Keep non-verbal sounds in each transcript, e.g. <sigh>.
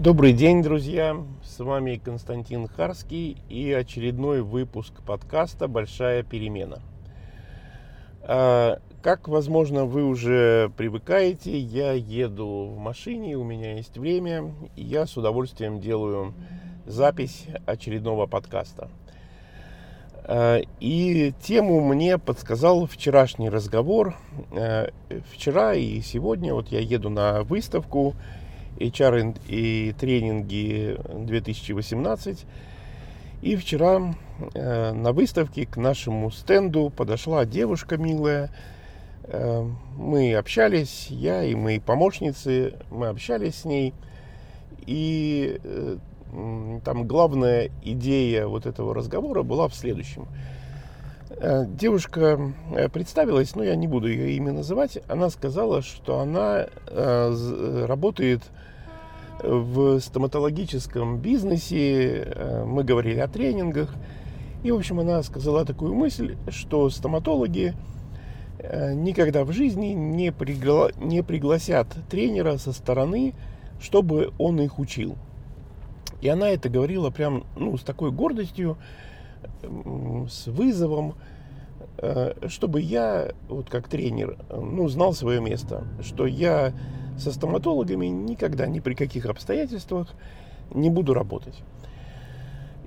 Добрый день, друзья! С вами Константин Харский и очередной выпуск подкаста «Большая перемена». А, как, возможно, вы уже привыкаете, я еду в машине, у меня есть время, и я с удовольствием делаю запись очередного подкаста. А, и тему мне подсказал вчерашний разговор. А, вчера и сегодня вот я еду на выставку HR и тренинги 2018. И вчера э, на выставке к нашему стенду подошла девушка милая. Э, мы общались, я и мои помощницы, мы общались с ней. И э, там главная идея вот этого разговора была в следующем. Э, девушка э, представилась, но я не буду ее имя называть. Она сказала, что она э, работает в стоматологическом бизнесе. Мы говорили о тренингах. И, в общем, она сказала такую мысль, что стоматологи никогда в жизни не, пригла... не пригласят тренера со стороны, чтобы он их учил. И она это говорила прям ну, с такой гордостью, с вызовом, э, чтобы я, вот как тренер, ну, знал свое место, что я со стоматологами никогда, ни при каких обстоятельствах не буду работать.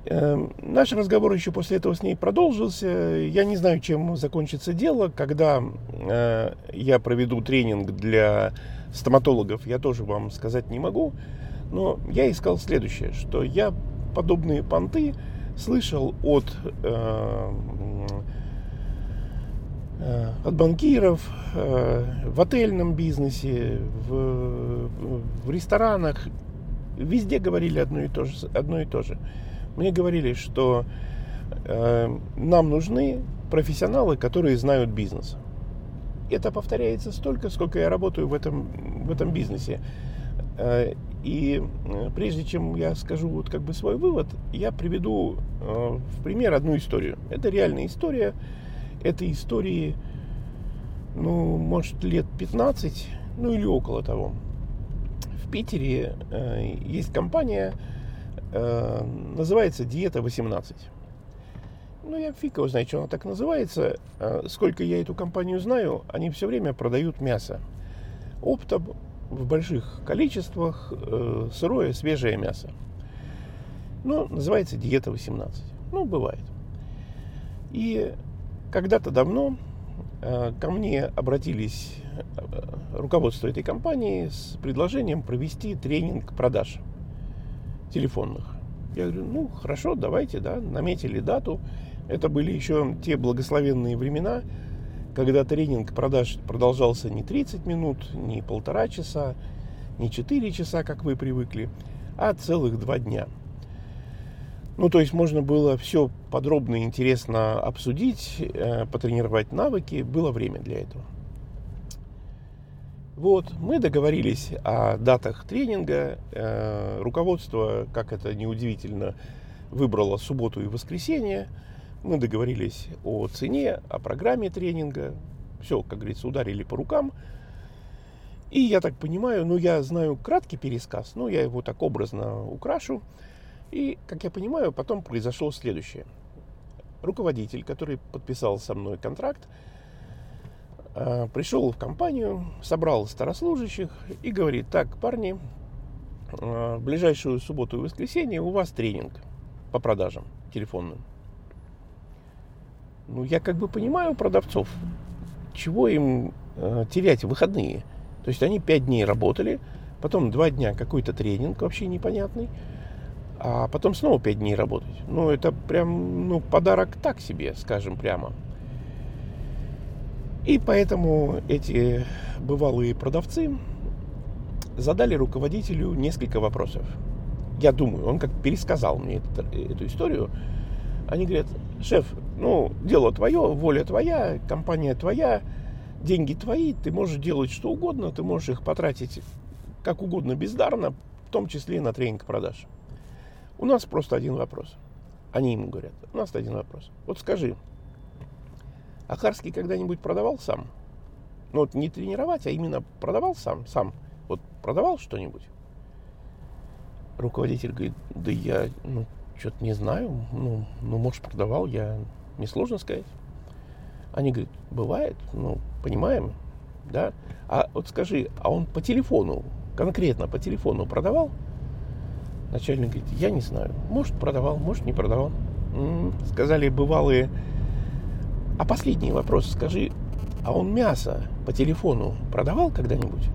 Эм, наш разговор еще после этого с ней продолжился. Я не знаю, чем закончится дело. Когда э, я проведу тренинг для стоматологов, я тоже вам сказать не могу. Но я искал следующее, что я подобные понты слышал от, э, от банкиров э, в отельном бизнесе, в, в ресторанах. Везде говорили одно и то же. Одно и то же. Мне говорили, что э, нам нужны профессионалы, которые знают бизнес. Это повторяется столько, сколько я работаю в этом, в этом бизнесе. Э, и э, прежде чем я скажу вот как бы свой вывод, я приведу э, в пример одну историю. Это реальная история. Это истории, ну, может, лет 15, ну или около того. В Питере э, есть компания, э, называется Диета 18. Ну, я фиг его знает, что она так называется. Э, сколько я эту компанию знаю, они все время продают мясо. Оптом, в больших количествах э, сырое, свежее мясо. Ну, называется диета 18. Ну, бывает. И когда-то давно э, ко мне обратились э, руководство этой компании с предложением провести тренинг продаж телефонных. Я говорю, ну, хорошо, давайте, да, наметили дату. Это были еще те благословенные времена, когда тренинг продаж продолжался не 30 минут, не полтора часа, не 4 часа, как вы привыкли, а целых два дня. Ну, то есть можно было все подробно и интересно обсудить, э, потренировать навыки, было время для этого. Вот, мы договорились о датах тренинга. Э, руководство, как это неудивительно, выбрало субботу и воскресенье. Мы договорились о цене, о программе тренинга. Все, как говорится, ударили по рукам. И я так понимаю, ну я знаю краткий пересказ, но я его так образно украшу. И, как я понимаю, потом произошло следующее. Руководитель, который подписал со мной контракт, а, пришел в компанию, собрал старослужащих и говорит, так, парни, а, в ближайшую субботу и воскресенье у вас тренинг по продажам телефонным. Ну, я как бы понимаю продавцов. Чего им э, терять выходные? То есть они пять дней работали, потом два дня какой-то тренинг вообще непонятный, а потом снова пять дней работать. Ну, это прям, ну, подарок так себе, скажем прямо. И поэтому эти бывалые продавцы задали руководителю несколько вопросов. Я думаю, он как пересказал мне эту, эту историю. Они говорят, шеф, ну, дело твое, воля твоя, компания твоя, деньги твои, ты можешь делать что угодно, ты можешь их потратить как угодно бездарно, в том числе и на тренинг продаж. У нас просто один вопрос. Они ему говорят, у нас один вопрос. Вот скажи, Ахарский когда-нибудь продавал сам? Ну вот не тренировать, а именно продавал сам, сам. Вот продавал что-нибудь? руководитель говорит, да я, ну, что-то не знаю, ну, ну, может, продавал, я, несложно сказать. Они говорят, бывает, ну, понимаем, да. А вот скажи, а он по телефону, конкретно по телефону продавал? Начальник говорит, я не знаю, может, продавал, может, не продавал. Сказали бывалые, а последний вопрос, скажи, а он мясо по телефону продавал когда-нибудь?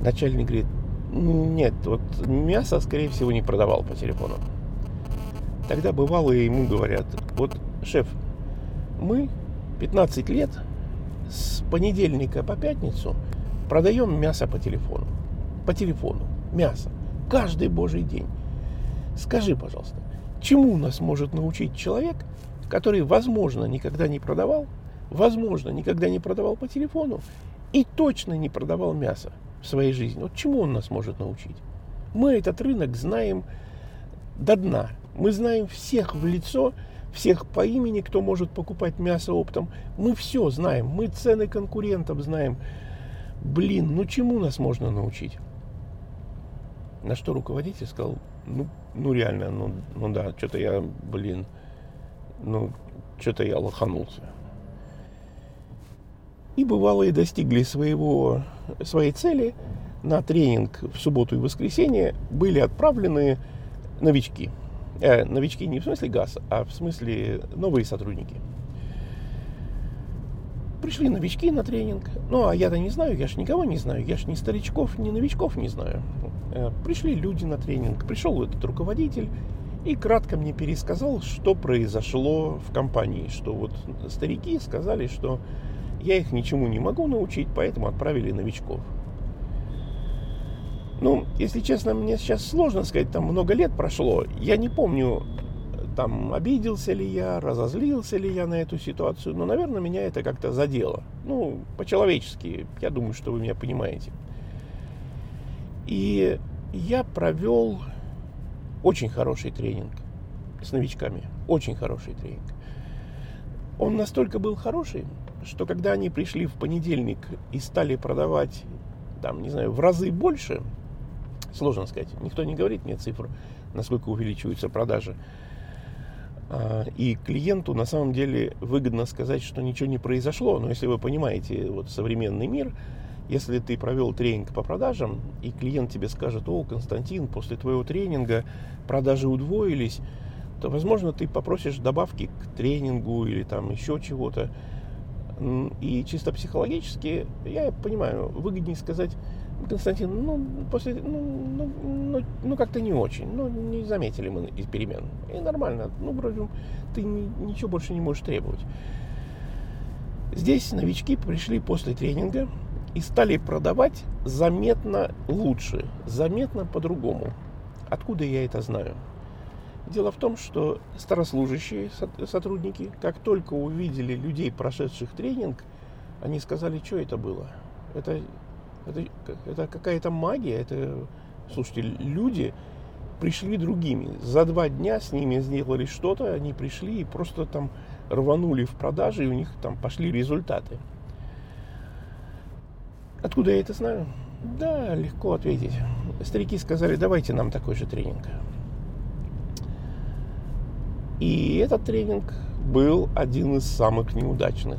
Начальник говорит, нет, вот мясо, скорее всего, не продавал по телефону. Тогда бывало и ему говорят, вот, шеф, мы 15 лет с понедельника по пятницу продаем мясо по телефону. По телефону. Мясо. Каждый божий день. Скажи, пожалуйста, чему нас может научить человек, который, возможно, никогда не продавал, возможно, никогда не продавал по телефону и точно не продавал мясо? в своей жизни. Вот чему он нас может научить? Мы этот рынок знаем до дна. Мы знаем всех в лицо, всех по имени, кто может покупать мясо оптом. Мы все знаем. Мы цены конкурентов знаем. Блин, ну чему нас можно научить? На что руководитель сказал, ну, ну реально, ну, ну да, что-то я, блин, ну, что-то я лоханулся и бывалые достигли своего, своей цели. На тренинг в субботу и воскресенье были отправлены новички. Э, новички не в смысле ГАЗ, а в смысле новые сотрудники. Пришли новички на тренинг. Ну, а я-то не знаю, я ж никого не знаю. Я ж ни старичков, ни новичков не знаю. Э, пришли люди на тренинг. Пришел этот руководитель и кратко мне пересказал, что произошло в компании. Что вот старики сказали, что я их ничему не могу научить, поэтому отправили новичков. Ну, если честно, мне сейчас сложно сказать, там много лет прошло. Я не помню, там, обиделся ли я, разозлился ли я на эту ситуацию, но, наверное, меня это как-то задело. Ну, по-человечески, я думаю, что вы меня понимаете. И я провел очень хороший тренинг с новичками. Очень хороший тренинг. Он настолько был хороший, что когда они пришли в понедельник и стали продавать, там, не знаю, в разы больше, сложно сказать, никто не говорит мне цифр, насколько увеличиваются продажи. А, и клиенту на самом деле выгодно сказать, что ничего не произошло. Но если вы понимаете вот современный мир, если ты провел тренинг по продажам, и клиент тебе скажет, о, Константин, после твоего тренинга продажи удвоились, то, возможно, ты попросишь добавки к тренингу или там еще чего-то. И чисто психологически, я понимаю, выгоднее сказать, Константин, ну, после, ну, ну, ну, ну как-то не очень, ну, не заметили мы из перемен. И нормально, ну, вроде ты ничего больше не можешь требовать. Здесь новички пришли после тренинга и стали продавать заметно лучше, заметно по-другому. Откуда я это знаю? Дело в том, что старослужащие сотрудники, как только увидели людей, прошедших тренинг, они сказали, что это было. Это, это, это какая-то магия. Это, слушайте, люди пришли другими. За два дня с ними сделали что-то, они пришли и просто там рванули в продаже, и у них там пошли результаты. Откуда я это знаю? Да, легко ответить. Старики сказали, давайте нам такой же тренинг. И этот тренинг был один из самых неудачных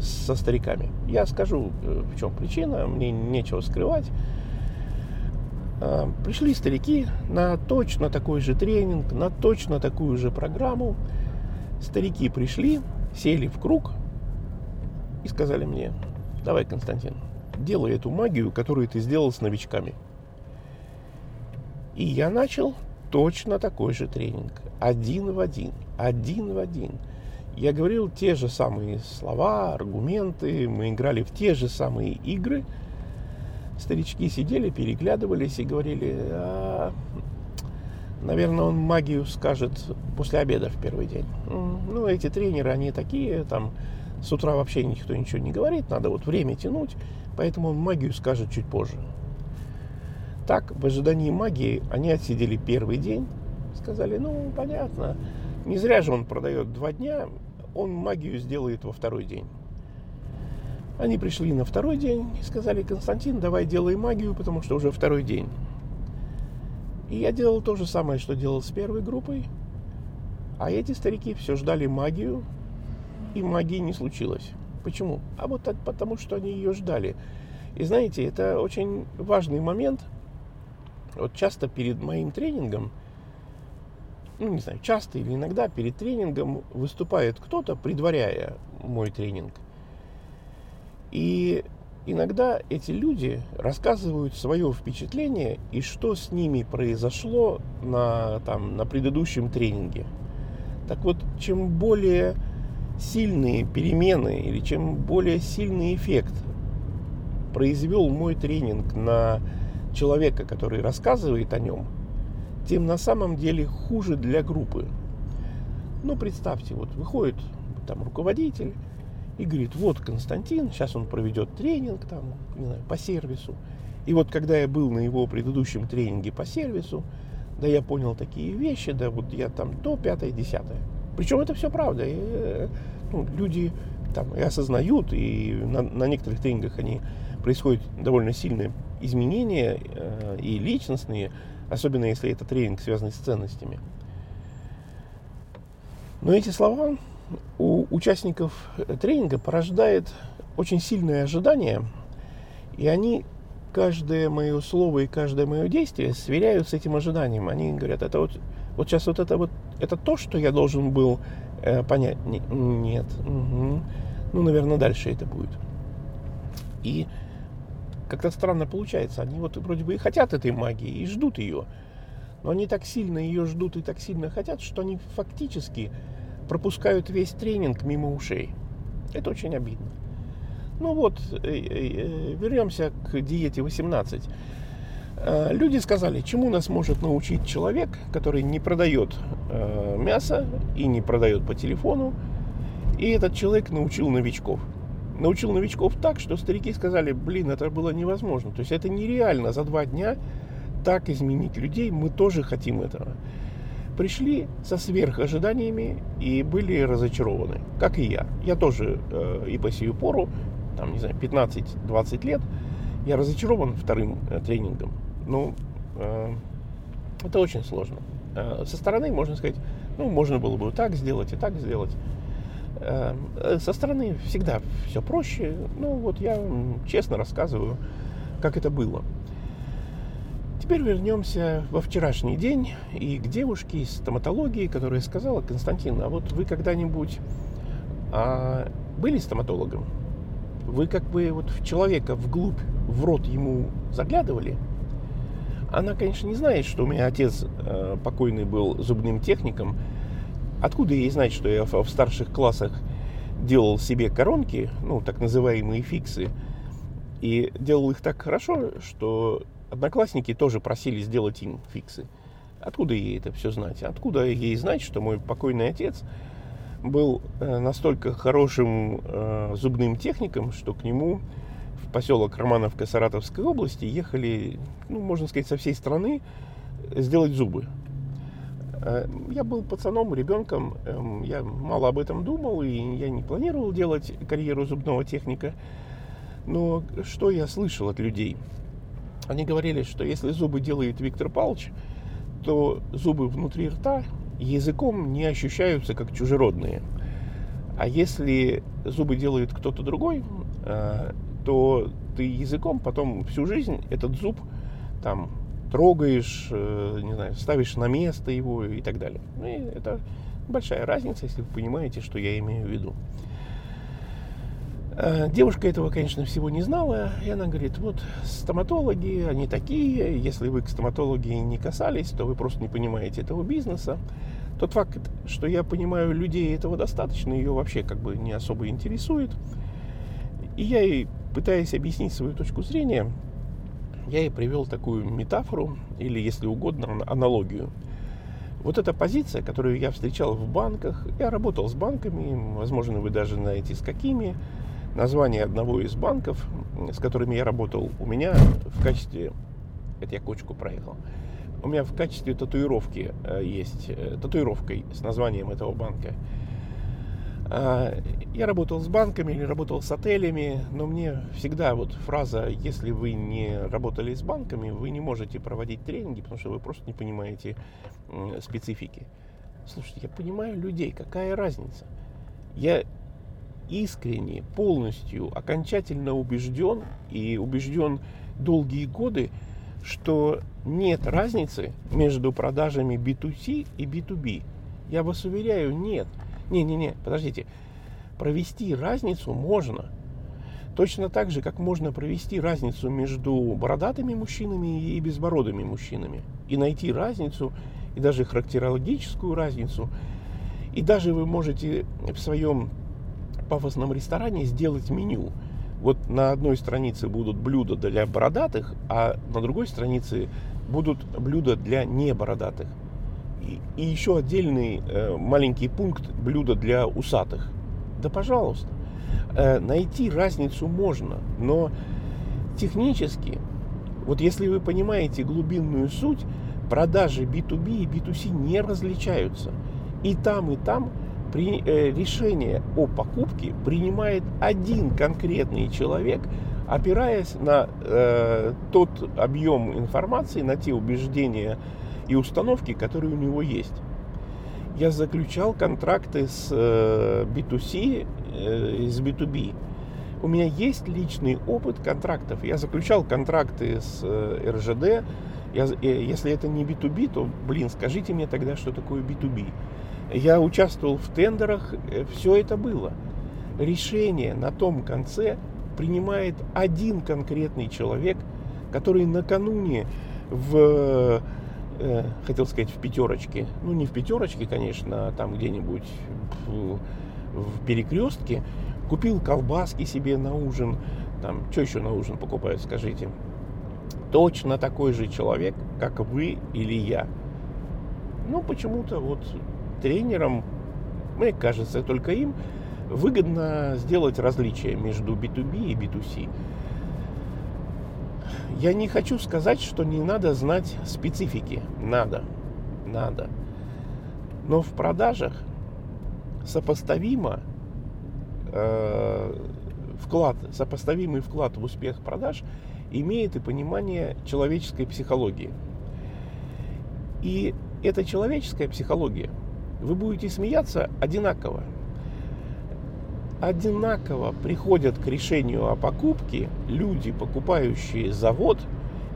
со стариками. Я скажу, э, в чем причина, мне нечего скрывать. А, пришли старики на точно такой же тренинг, на точно такую же программу. Старики пришли, сели в круг и сказали мне, давай, Константин, делай эту магию, которую ты сделал с новичками. И я начал точно такой же тренинг. Один в один. Один в один. Я говорил те же самые слова, аргументы. Мы играли в те же самые игры. Старички сидели, переглядывались и говорили, а, наверное, он магию скажет после обеда в первый день. Ну, эти тренеры, они такие, там, с утра вообще никто ничего не говорит, надо вот время тянуть, поэтому он магию скажет чуть позже. Так, в ожидании магии, они отсидели первый день, сказали, ну, понятно, не зря же он продает два дня, он магию сделает во второй день. Они пришли на второй день и сказали, Константин, давай делай магию, потому что уже второй день. И я делал то же самое, что делал с первой группой. А эти старики все ждали магию, и магии не случилось. Почему? А вот так, потому, что они ее ждали. И знаете, это очень важный момент. Вот часто перед моим тренингом, ну не знаю, часто или иногда перед тренингом выступает кто-то, предваряя мой тренинг. И иногда эти люди рассказывают свое впечатление и что с ними произошло на, там, на предыдущем тренинге. Так вот, чем более сильные перемены или чем более сильный эффект произвел мой тренинг на человека, который рассказывает о нем, тем на самом деле хуже для группы. Ну, представьте, вот выходит там руководитель и говорит, вот Константин, сейчас он проведет тренинг там, не знаю, по сервису. И вот когда я был на его предыдущем тренинге по сервису, да я понял такие вещи, да вот я там то, пятое, десятое. Причем это все правда. И, э, ну, люди там и осознают, и на, на некоторых тренингах они происходят довольно сильные изменения э, и личностные, особенно если это тренинг, связанный с ценностями. Но эти слова у участников тренинга порождает очень сильное ожидание, и они каждое мое слово и каждое мое действие сверяют с этим ожиданием. Они говорят, это вот, вот сейчас вот это вот, это то, что я должен был э, понять. Не, нет. Угу. Ну, наверное, дальше это будет. И как-то странно получается. Они вот вроде бы и хотят этой магии, и ждут ее. Но они так сильно ее ждут и так сильно хотят, что они фактически пропускают весь тренинг мимо ушей. Это очень обидно. Ну вот, э, э, э, вернемся к диете 18. Люди сказали, чему нас может научить человек, который не продает мясо и не продает по телефону. И этот человек научил новичков. Научил новичков так, что старики сказали, блин, это было невозможно. То есть это нереально за два дня так изменить людей. Мы тоже хотим этого пришли со сверхожиданиями и были разочарованы, как и я. Я тоже э, и по сию пору, там, не знаю, 15-20 лет, я разочарован вторым э, тренингом. Ну, э, это очень сложно. Э, со стороны можно сказать, ну, можно было бы так сделать и так сделать. Э, со стороны всегда все проще. Ну, вот я честно рассказываю, как это было. Теперь вернемся во вчерашний день и к девушке из стоматологии, которая сказала, Константин, а вот вы когда-нибудь а, были стоматологом? Вы как бы вот в человека вглубь, в рот ему заглядывали? Она, конечно, не знает, что у меня отец э, покойный был зубным техником. Откуда ей знать, что я в, старших классах делал себе коронки, ну, так называемые фиксы, и делал их так хорошо, что Одноклассники тоже просили сделать им фиксы. Откуда ей это все знать? Откуда ей знать, что мой покойный отец был э, настолько хорошим э, зубным техником, что к нему в поселок Романовка Саратовской области ехали, ну, можно сказать, со всей страны сделать зубы. Э, я был пацаном, ребенком, эм, я мало об этом думал, и я не планировал делать карьеру зубного техника. Но что я слышал от людей – они говорили, что если зубы делает Виктор Павлович, то зубы внутри рта языком не ощущаются как чужеродные. А если зубы делает кто-то другой, э, то ты языком потом всю жизнь этот зуб там трогаешь, э, не знаю, ставишь на место его и так далее. Ну и это большая разница, если вы понимаете, что я имею в виду. Э, девушка этого, конечно, всего не знала, и она говорит, вот стоматологи, они такие, если вы к стоматологии не касались, то вы просто не понимаете этого бизнеса. Тот факт, что я понимаю людей, этого достаточно, ее вообще как бы не особо интересует. И я ей, пытаясь объяснить свою точку зрения, я ей привел такую метафору, или, если угодно, аналогию. Вот эта позиция, которую я встречал в банках, я работал с банками, возможно, вы даже знаете, с какими, название одного из банков, с которыми я работал, у меня в качестве... Это я кочку проехал. У меня в качестве татуировки э, есть э, татуировкой с названием этого банка. А, я работал с банками или работал с отелями, но мне всегда вот фраза «если вы не работали с банками, вы не можете проводить тренинги, потому что вы просто не понимаете специфики». Слушайте, я понимаю людей, какая разница? Я искренне, полностью, окончательно убежден и убежден долгие годы, что нет разницы между продажами B2C и B2B. Я вас уверяю, нет. Не-не-не, подождите. Провести разницу можно. Точно так же, как можно провести разницу между бородатыми мужчинами и безбородыми мужчинами. И найти разницу, и даже характерологическую разницу. И даже вы можете в своем пафосном ресторане сделать меню. Вот на одной странице будут блюда для бородатых, а на другой странице будут блюда для небородатых и, еще отдельный э, маленький пункт блюда для усатых. Да пожалуйста. Э, найти разницу можно, но технически, вот если вы понимаете глубинную суть, продажи B2B и B2C не различаются. И там, и там при, э, решение о покупке принимает один конкретный человек, опираясь на э, тот объем информации, на те убеждения, и установки, которые у него есть. Я заключал контракты с B2C э, и с B2B. У меня есть личный опыт контрактов. Я заключал контракты с э, РЖД. Я, э, если это не B2B, то, блин, скажите мне тогда, что такое B2B. Я участвовал в тендерах, все это было. Решение на том конце принимает один конкретный человек, который накануне в э, хотел сказать, в пятерочке. Ну, не в пятерочке, конечно, а там где-нибудь в, в перекрестке. Купил колбаски себе на ужин. Там, что еще на ужин покупают, скажите? Точно такой же человек, как вы или я. Ну, почему-то вот тренерам, мне кажется, только им выгодно сделать различие между B2B и B2C. Я не хочу сказать, что не надо знать специфики. Надо. Надо. Но в продажах сопоставимо э, вклад, сопоставимый вклад в успех продаж имеет и понимание человеческой психологии. И эта человеческая психология, вы будете смеяться одинаково одинаково приходят к решению о покупке люди, покупающие завод,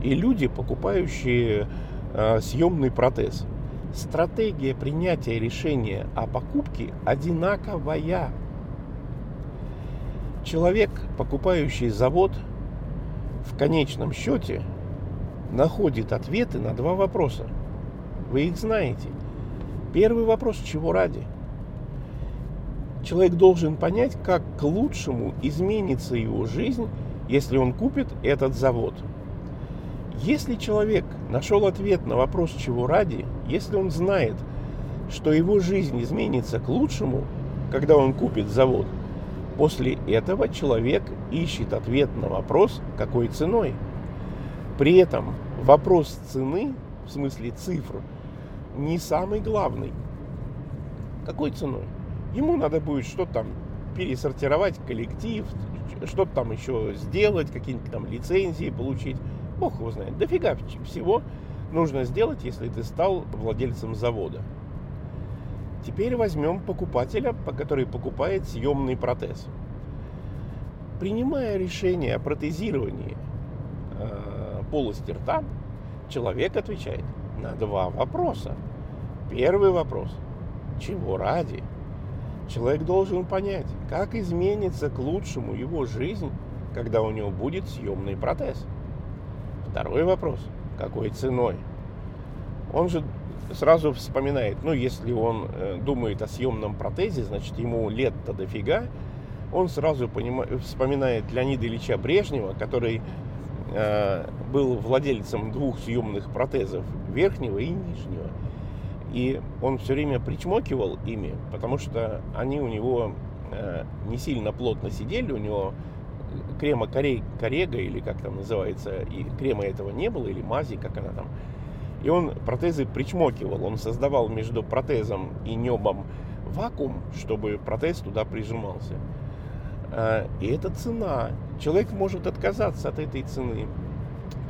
и люди, покупающие э, съемный протез. Стратегия принятия решения о покупке одинаковая. Человек, покупающий завод, в конечном счете находит ответы на два вопроса. Вы их знаете. Первый вопрос, чего ради – человек должен понять, как к лучшему изменится его жизнь, если он купит этот завод. Если человек нашел ответ на вопрос, чего ради, если он знает, что его жизнь изменится к лучшему, когда он купит завод, после этого человек ищет ответ на вопрос, какой ценой. При этом вопрос цены, в смысле цифр, не самый главный. Какой ценой? Ему надо будет что-то там пересортировать коллектив, что-то там еще сделать, какие-нибудь там лицензии получить. Бог его знает. Дофига всего нужно сделать, если ты стал владельцем завода. Теперь возьмем покупателя, который покупает съемный протез. Принимая решение о протезировании э, полости рта, человек отвечает на два вопроса. Первый вопрос. Чего ради? Человек должен понять, как изменится к лучшему его жизнь, когда у него будет съемный протез. Второй вопрос. Какой ценой? Он же сразу вспоминает, ну, если он э, думает о съемном протезе, значит, ему лет-то дофига, он сразу понимает, вспоминает Леонида Ильича Брежнева, который э, был владельцем двух съемных протезов, верхнего и нижнего. И он все время причмокивал ими, потому что они у него э, не сильно плотно сидели, у него крема корей, корега, или как там называется, и крема этого не было, или мази, как она там. И он протезы причмокивал, он создавал между протезом и небом вакуум, чтобы протез туда прижимался. Э, и это цена. Человек может отказаться от этой цены.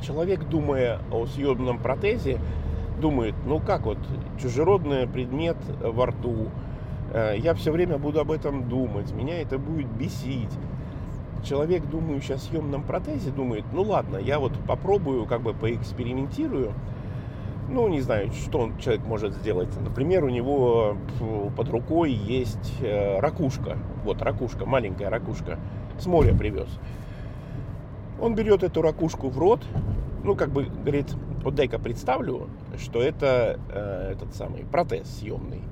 Человек, думая о съемном протезе, думает, ну как вот, чужеродный предмет во рту, э, я все время буду об этом думать, меня это будет бесить. Человек, думающий о съемном протезе, думает, ну ладно, я вот попробую, как бы поэкспериментирую, ну, не знаю, что он, человек может сделать. Например, у него под рукой есть э, ракушка. Вот ракушка, маленькая ракушка. С моря привез. Он берет эту ракушку в рот, ну, как бы говорит, вот дай-ка представлю, что это э, этот самый протез съемный.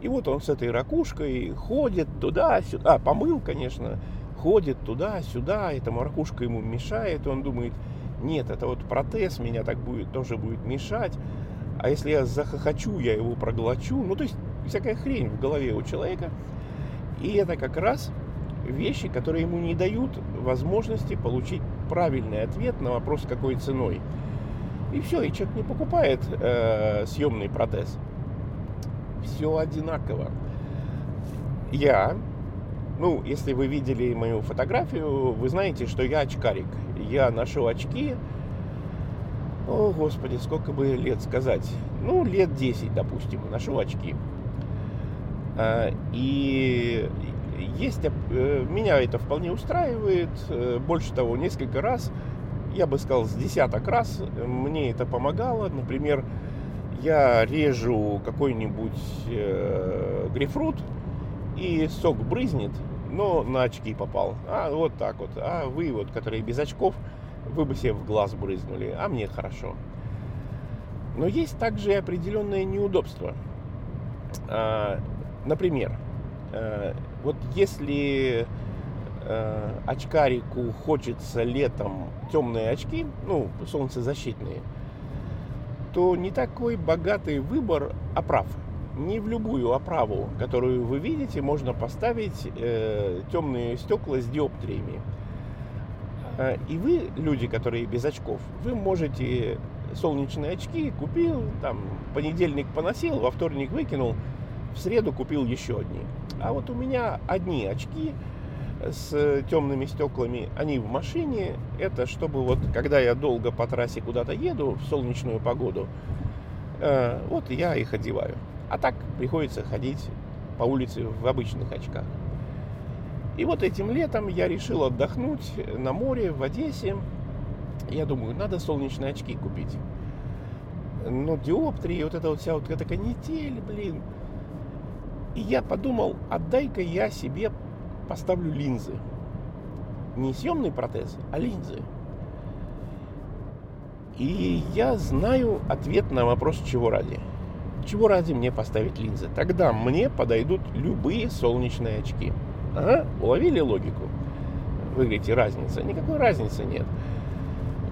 И вот он с этой ракушкой ходит туда-сюда, а, помыл, конечно, ходит туда-сюда, этому ракушка ему мешает, он думает, нет, это вот протез меня так будет, тоже будет мешать. А если я захохочу, я его проглочу. Ну, то есть всякая хрень в голове у человека. И это как раз вещи, которые ему не дают возможности получить правильный ответ на вопрос, какой ценой. И все, и человек не покупает э, съемный протез. Все одинаково. Я, ну, если вы видели мою фотографию, вы знаете, что я очкарик я ношу очки, о, господи, сколько бы лет сказать, ну, лет 10, допустим, ношу очки. А, и есть, э, меня это вполне устраивает. Э, больше того, несколько раз, я бы сказал, с десяток раз мне это помогало. Например, я режу какой-нибудь э, грейпфрут, и сок брызнет, но на очки попал. А вот так вот. А вы вот, которые без очков, вы бы себе в глаз брызнули, а мне хорошо. Но есть также и определенное неудобство. А, например, а, вот если а, очкарику хочется летом темные очки, ну, солнцезащитные, то не такой богатый выбор оправ не в любую оправу, которую вы видите, можно поставить э, темные стекла с диоптриями. Э, и вы, люди, которые без очков, вы можете солнечные очки купил, там, понедельник поносил, во вторник выкинул, в среду купил еще одни. А вот у меня одни очки с темными стеклами, они в машине. Это чтобы вот, когда я долго по трассе куда-то еду в солнечную погоду, э, вот я их одеваю. А так приходится ходить по улице в обычных очках. И вот этим летом я решил отдохнуть на море в Одессе. Я думаю, надо солнечные очки купить. Но диоптрии, вот эта вот вся вот эта канитель, блин. И я подумал, отдай-ка я себе поставлю линзы. Не съемный протез, а линзы. И я знаю ответ на вопрос, чего ради. Чего ради мне поставить линзы? Тогда мне подойдут любые солнечные очки. Ага, уловили логику? Вы говорите, разница? Никакой разницы нет.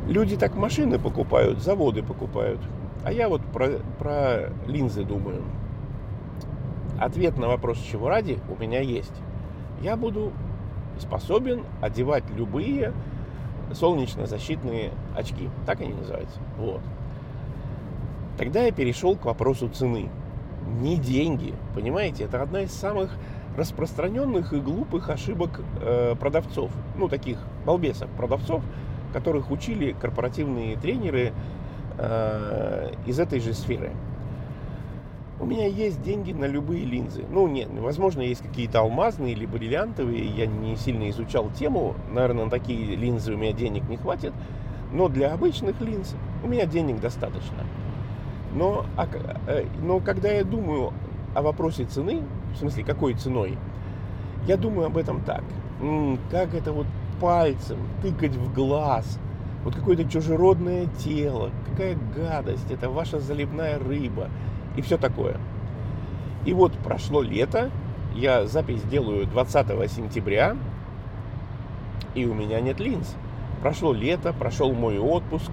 Люди так машины покупают, заводы покупают. А я вот про, про линзы думаю. Ответ на вопрос, чего ради, у меня есть. Я буду способен одевать любые солнечно-защитные очки. Так они называются. Вот. Тогда я перешел к вопросу цены. Не деньги, понимаете? Это одна из самых распространенных и глупых ошибок э, продавцов. Ну, таких балбесов продавцов, которых учили корпоративные тренеры э, из этой же сферы. У меня есть деньги на любые линзы. Ну, нет, возможно, есть какие-то алмазные или бриллиантовые. Я не сильно изучал тему. Наверное, на такие линзы у меня денег не хватит. Но для обычных линз у меня денег достаточно. Но, а, э, но когда я думаю о вопросе цены, в смысле какой ценой, я думаю об этом так. Как это вот пальцем тыкать в глаз, вот какое-то чужеродное тело, какая гадость, это ваша заливная рыба и все такое. И вот прошло лето, я запись делаю 20 сентября, и у меня нет линз. Прошло лето, прошел мой отпуск,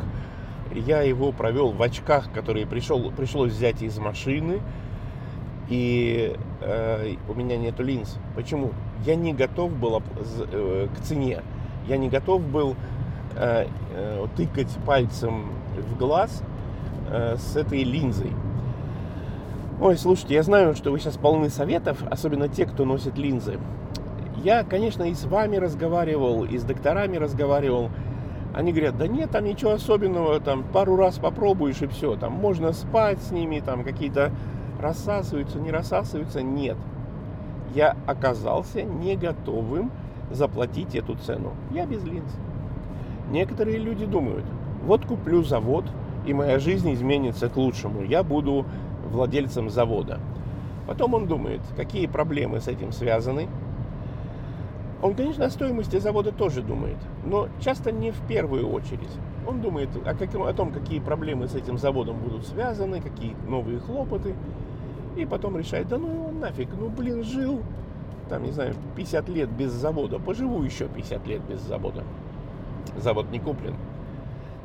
я его провел в очках, которые пришел, пришлось взять из машины. И э, у меня нету линз. Почему? Я не готов был э, к цене. Я не готов был э, э, тыкать пальцем в глаз э, с этой линзой. Ой, слушайте, я знаю, что вы сейчас полны советов, особенно те, кто носит линзы. Я, конечно, и с вами разговаривал, и с докторами разговаривал. Они говорят, да нет, там ничего особенного, там пару раз попробуешь и все, там можно спать с ними, там какие-то рассасываются, не рассасываются. Нет, я оказался не готовым заплатить эту цену. Я без линз. Некоторые люди думают, вот куплю завод, и моя жизнь изменится к лучшему. Я буду владельцем завода. Потом он думает, какие проблемы с этим связаны. Он, конечно, о стоимости завода тоже думает, но часто не в первую очередь. Он думает о, каком, о том, какие проблемы с этим заводом будут связаны, какие новые хлопоты. И потом решает, да ну нафиг, ну блин, жил, там, не знаю, 50 лет без завода, поживу еще 50 лет без завода. Завод не куплен.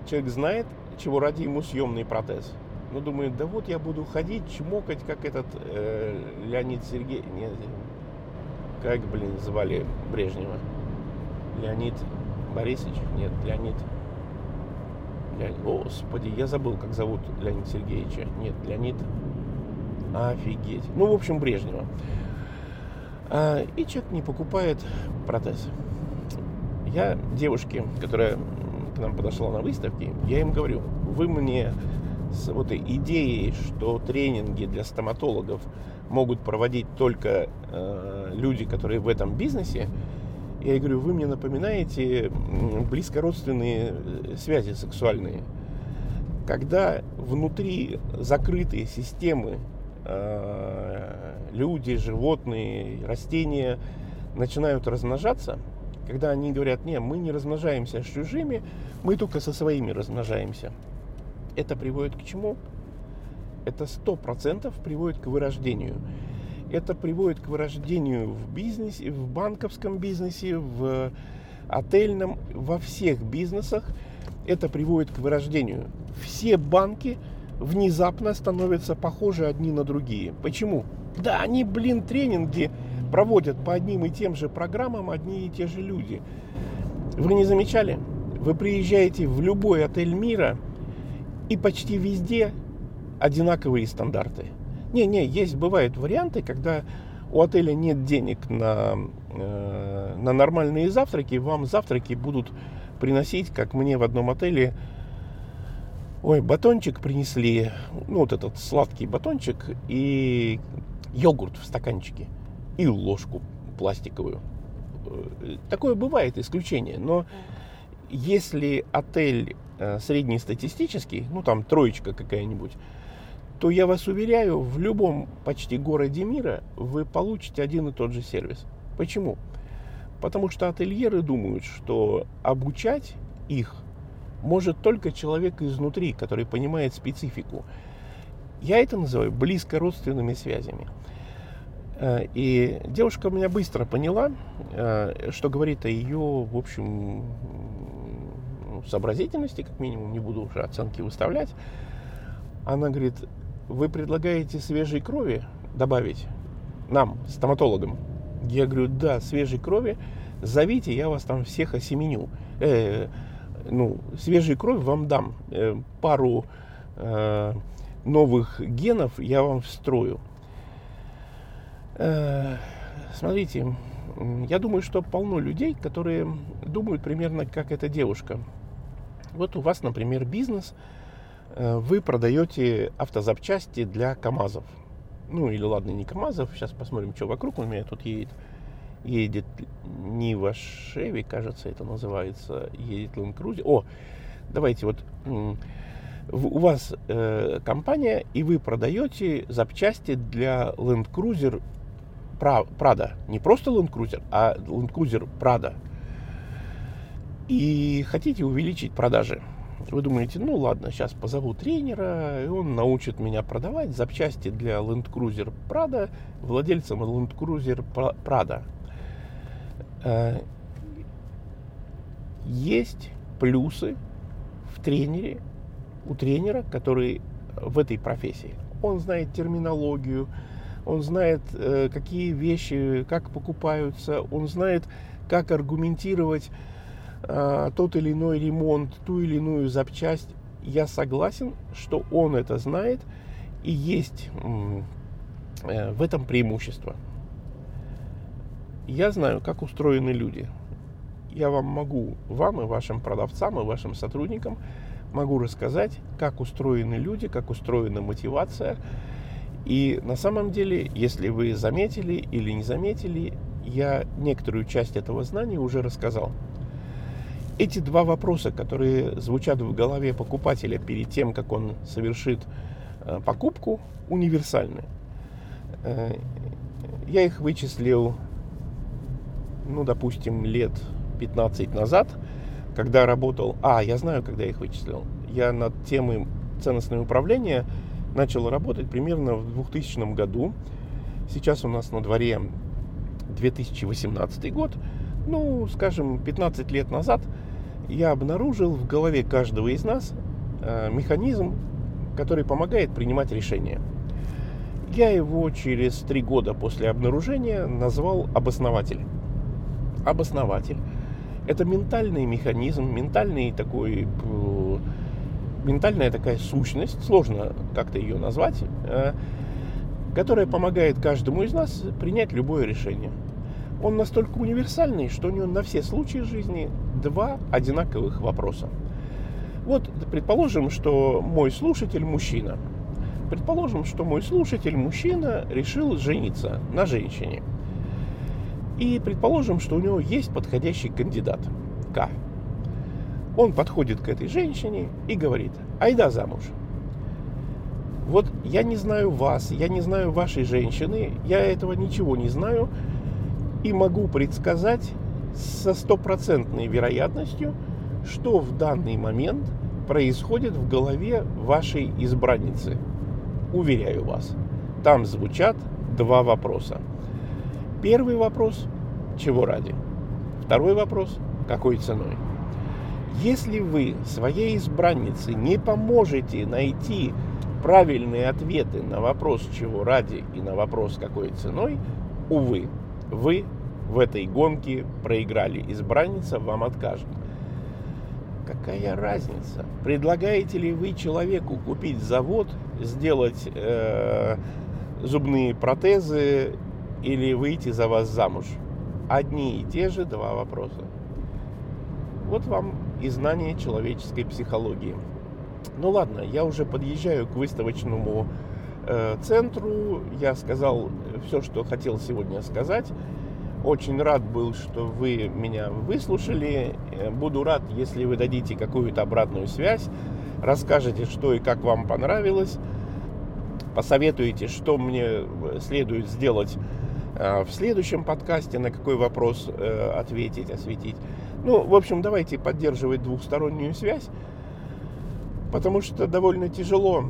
Человек знает, чего ради ему съемный протез ну, думает, да вот я буду ходить, чмокать, как этот э, Леонид Сергей... Не, как, блин, звали Брежнева? Леонид Борисович? Нет, Леонид... Леонид... Господи, я забыл, как зовут Леонид Сергеевича. Нет, Леонид... Офигеть. Ну, в общем, Брежнева. А, и человек не покупает протез. Я девушке, которая к нам подошла на выставке, я им говорю, вы мне с вот идеей, что тренинги для стоматологов могут проводить только э, люди, которые в этом бизнесе, я говорю, вы мне напоминаете близкородственные э, связи сексуальные. Когда внутри закрытые системы э, люди, животные, растения начинают размножаться, когда они говорят, не, мы не размножаемся с чужими, мы только со своими размножаемся – это приводит к чему? Это сто процентов приводит к вырождению. Это приводит к вырождению в бизнесе, в банковском бизнесе, в отельном, во всех бизнесах. Это приводит к вырождению. Все банки внезапно становятся похожи одни на другие. Почему? Да, они, блин, тренинги проводят по одним и тем же программам одни и те же люди. Вы не замечали? Вы приезжаете в любой отель мира – и почти везде одинаковые стандарты. Не-не, есть, бывают варианты, когда у отеля нет денег на, э, на нормальные завтраки, вам завтраки будут приносить, как мне в одном отеле, ой, батончик принесли, ну вот этот сладкий батончик и йогурт в стаканчике и ложку пластиковую. Э, такое бывает исключение, но если отель Э, среднестатистический, ну там троечка какая-нибудь, то я вас уверяю, в любом почти городе мира вы получите один и тот же сервис. Почему? Потому что ательеры думают, что обучать их может только человек изнутри, который понимает специфику. Я это называю близко родственными связями. Э, и девушка меня быстро поняла, э, что говорит о ее, в общем, сообразительности, как минимум, не буду уже оценки выставлять. Она говорит, вы предлагаете свежей крови добавить нам, стоматологам? Я говорю, да, свежей крови. Зовите, я вас там всех осеменю. Э, ну, свежей крови вам дам. Э, пару э, новых генов я вам встрою. Э, смотрите, я думаю, что полно людей, которые думают примерно как эта девушка. Вот у вас, например, бизнес, э, вы продаете автозапчасти для КАМАЗов. Ну или ладно, не КАМАЗов, сейчас посмотрим, что вокруг у меня тут едет. Едет Нива Шеви, кажется, это называется, едет Land Cruiser. О, давайте вот у вас э, компания, и вы продаете запчасти для Land Cruiser Prado. Не просто Land Cruiser, а Land Cruiser Prado и хотите увеличить продажи. Вы думаете, ну ладно, сейчас позову тренера, и он научит меня продавать запчасти для Land Cruiser Prado владельцам Land Cruiser Prado. Э, есть плюсы в тренере, у тренера, который в этой профессии. Он знает терминологию, он знает, э, какие вещи, как покупаются, он знает, как аргументировать тот или иной ремонт, ту или иную запчасть, я согласен, что он это знает. И есть Э, в этом преимущество. Я знаю, как устроены люди. Я вам могу, вам и вашим продавцам, и вашим сотрудникам могу рассказать, как устроены люди, как устроена мотивация. И на самом деле, если вы заметили или не заметили, я некоторую часть этого знания уже рассказал. Эти два вопроса, которые звучат в голове покупателя перед тем, как он совершит э, покупку, универсальны. Э, я их вычислил, ну, допустим, лет 15 назад, когда работал... А, я знаю, когда я их вычислил. Я над темой ценностного управления начал работать примерно в 2000 году. Сейчас у нас на дворе 2018 год. Ну, скажем, 15 лет назад я обнаружил в голове каждого из нас э, механизм, который помогает принимать решения. Я его через три года после обнаружения назвал обоснователь. Обоснователь – это ментальный механизм, ментальный такой, э, ментальная такая сущность, сложно как-то ее назвать, э, которая помогает каждому из нас принять любое решение. Он настолько универсальный, что у него на все случаи жизни два одинаковых вопроса. Вот, предположим, что мой слушатель мужчина – Предположим, что мой слушатель, мужчина, решил жениться на женщине. И предположим, что у него есть подходящий кандидат К. Он подходит к этой женщине и говорит, айда замуж. Вот я не знаю вас, я не знаю вашей женщины, я этого ничего не знаю и могу предсказать со стопроцентной вероятностью, что в данный момент происходит в голове вашей избранницы – уверяю вас, там звучат два вопроса. Первый вопрос – чего ради? Второй вопрос – какой ценой? Если вы своей избраннице не поможете найти правильные ответы на вопрос «чего ради» и на вопрос «какой ценой», увы, вы в этой гонке проиграли. Избранница вам откажет. Какая разница? Предлагаете ли вы человеку купить завод, сделать э, зубные протезы или выйти за вас замуж? Одни и те же два вопроса. Вот вам и знание человеческой психологии. Ну ладно, я уже подъезжаю к выставочному центру. Я сказал все, что хотел сегодня сказать. Очень рад был, что вы меня выслушали. Э, буду рад, если вы дадите какую-то обратную связь, расскажете, что и как вам понравилось, посоветуете, что мне э, следует сделать э, в следующем подкасте, на какой вопрос ответить, осветить. Ну, в общем, давайте поддерживать двухстороннюю связь, потому что довольно тяжело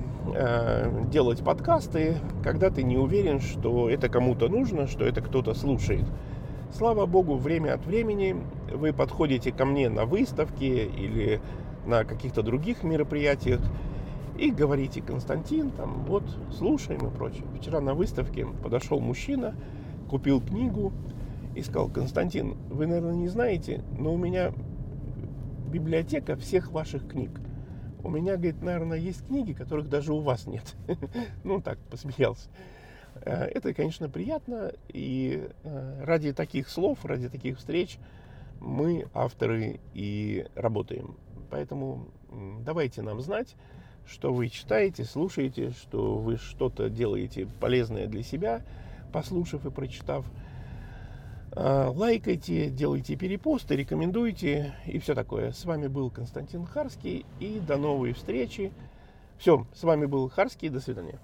делать подкасты, когда ты не уверен, что это кому-то нужно, что это кто-то слушает. Слава богу, время от времени вы подходите ко мне на выставке или на каких-то других мероприятиях и говорите, Константин, там, вот, слушаем и прочее. Вчера на выставке подошел мужчина, купил книгу и сказал, Константин, вы, наверное, не знаете, но у меня библиотека всех ваших книг. У меня, говорит, наверное, есть книги, которых даже у вас нет. <laughs> Ну, так, посмеялся. Э, это, конечно, приятно, и э, ради таких слов, ради таких встреч мы, авторы, и работаем. Поэтому давайте нам знать, что вы читаете, слушаете, что вы что-то делаете полезное для себя, послушав и прочитав. Э, лайкайте, делайте перепосты, рекомендуйте и все такое. С вами был Константин Харский и до новой встречи. Все, с вами был Харский, до свидания.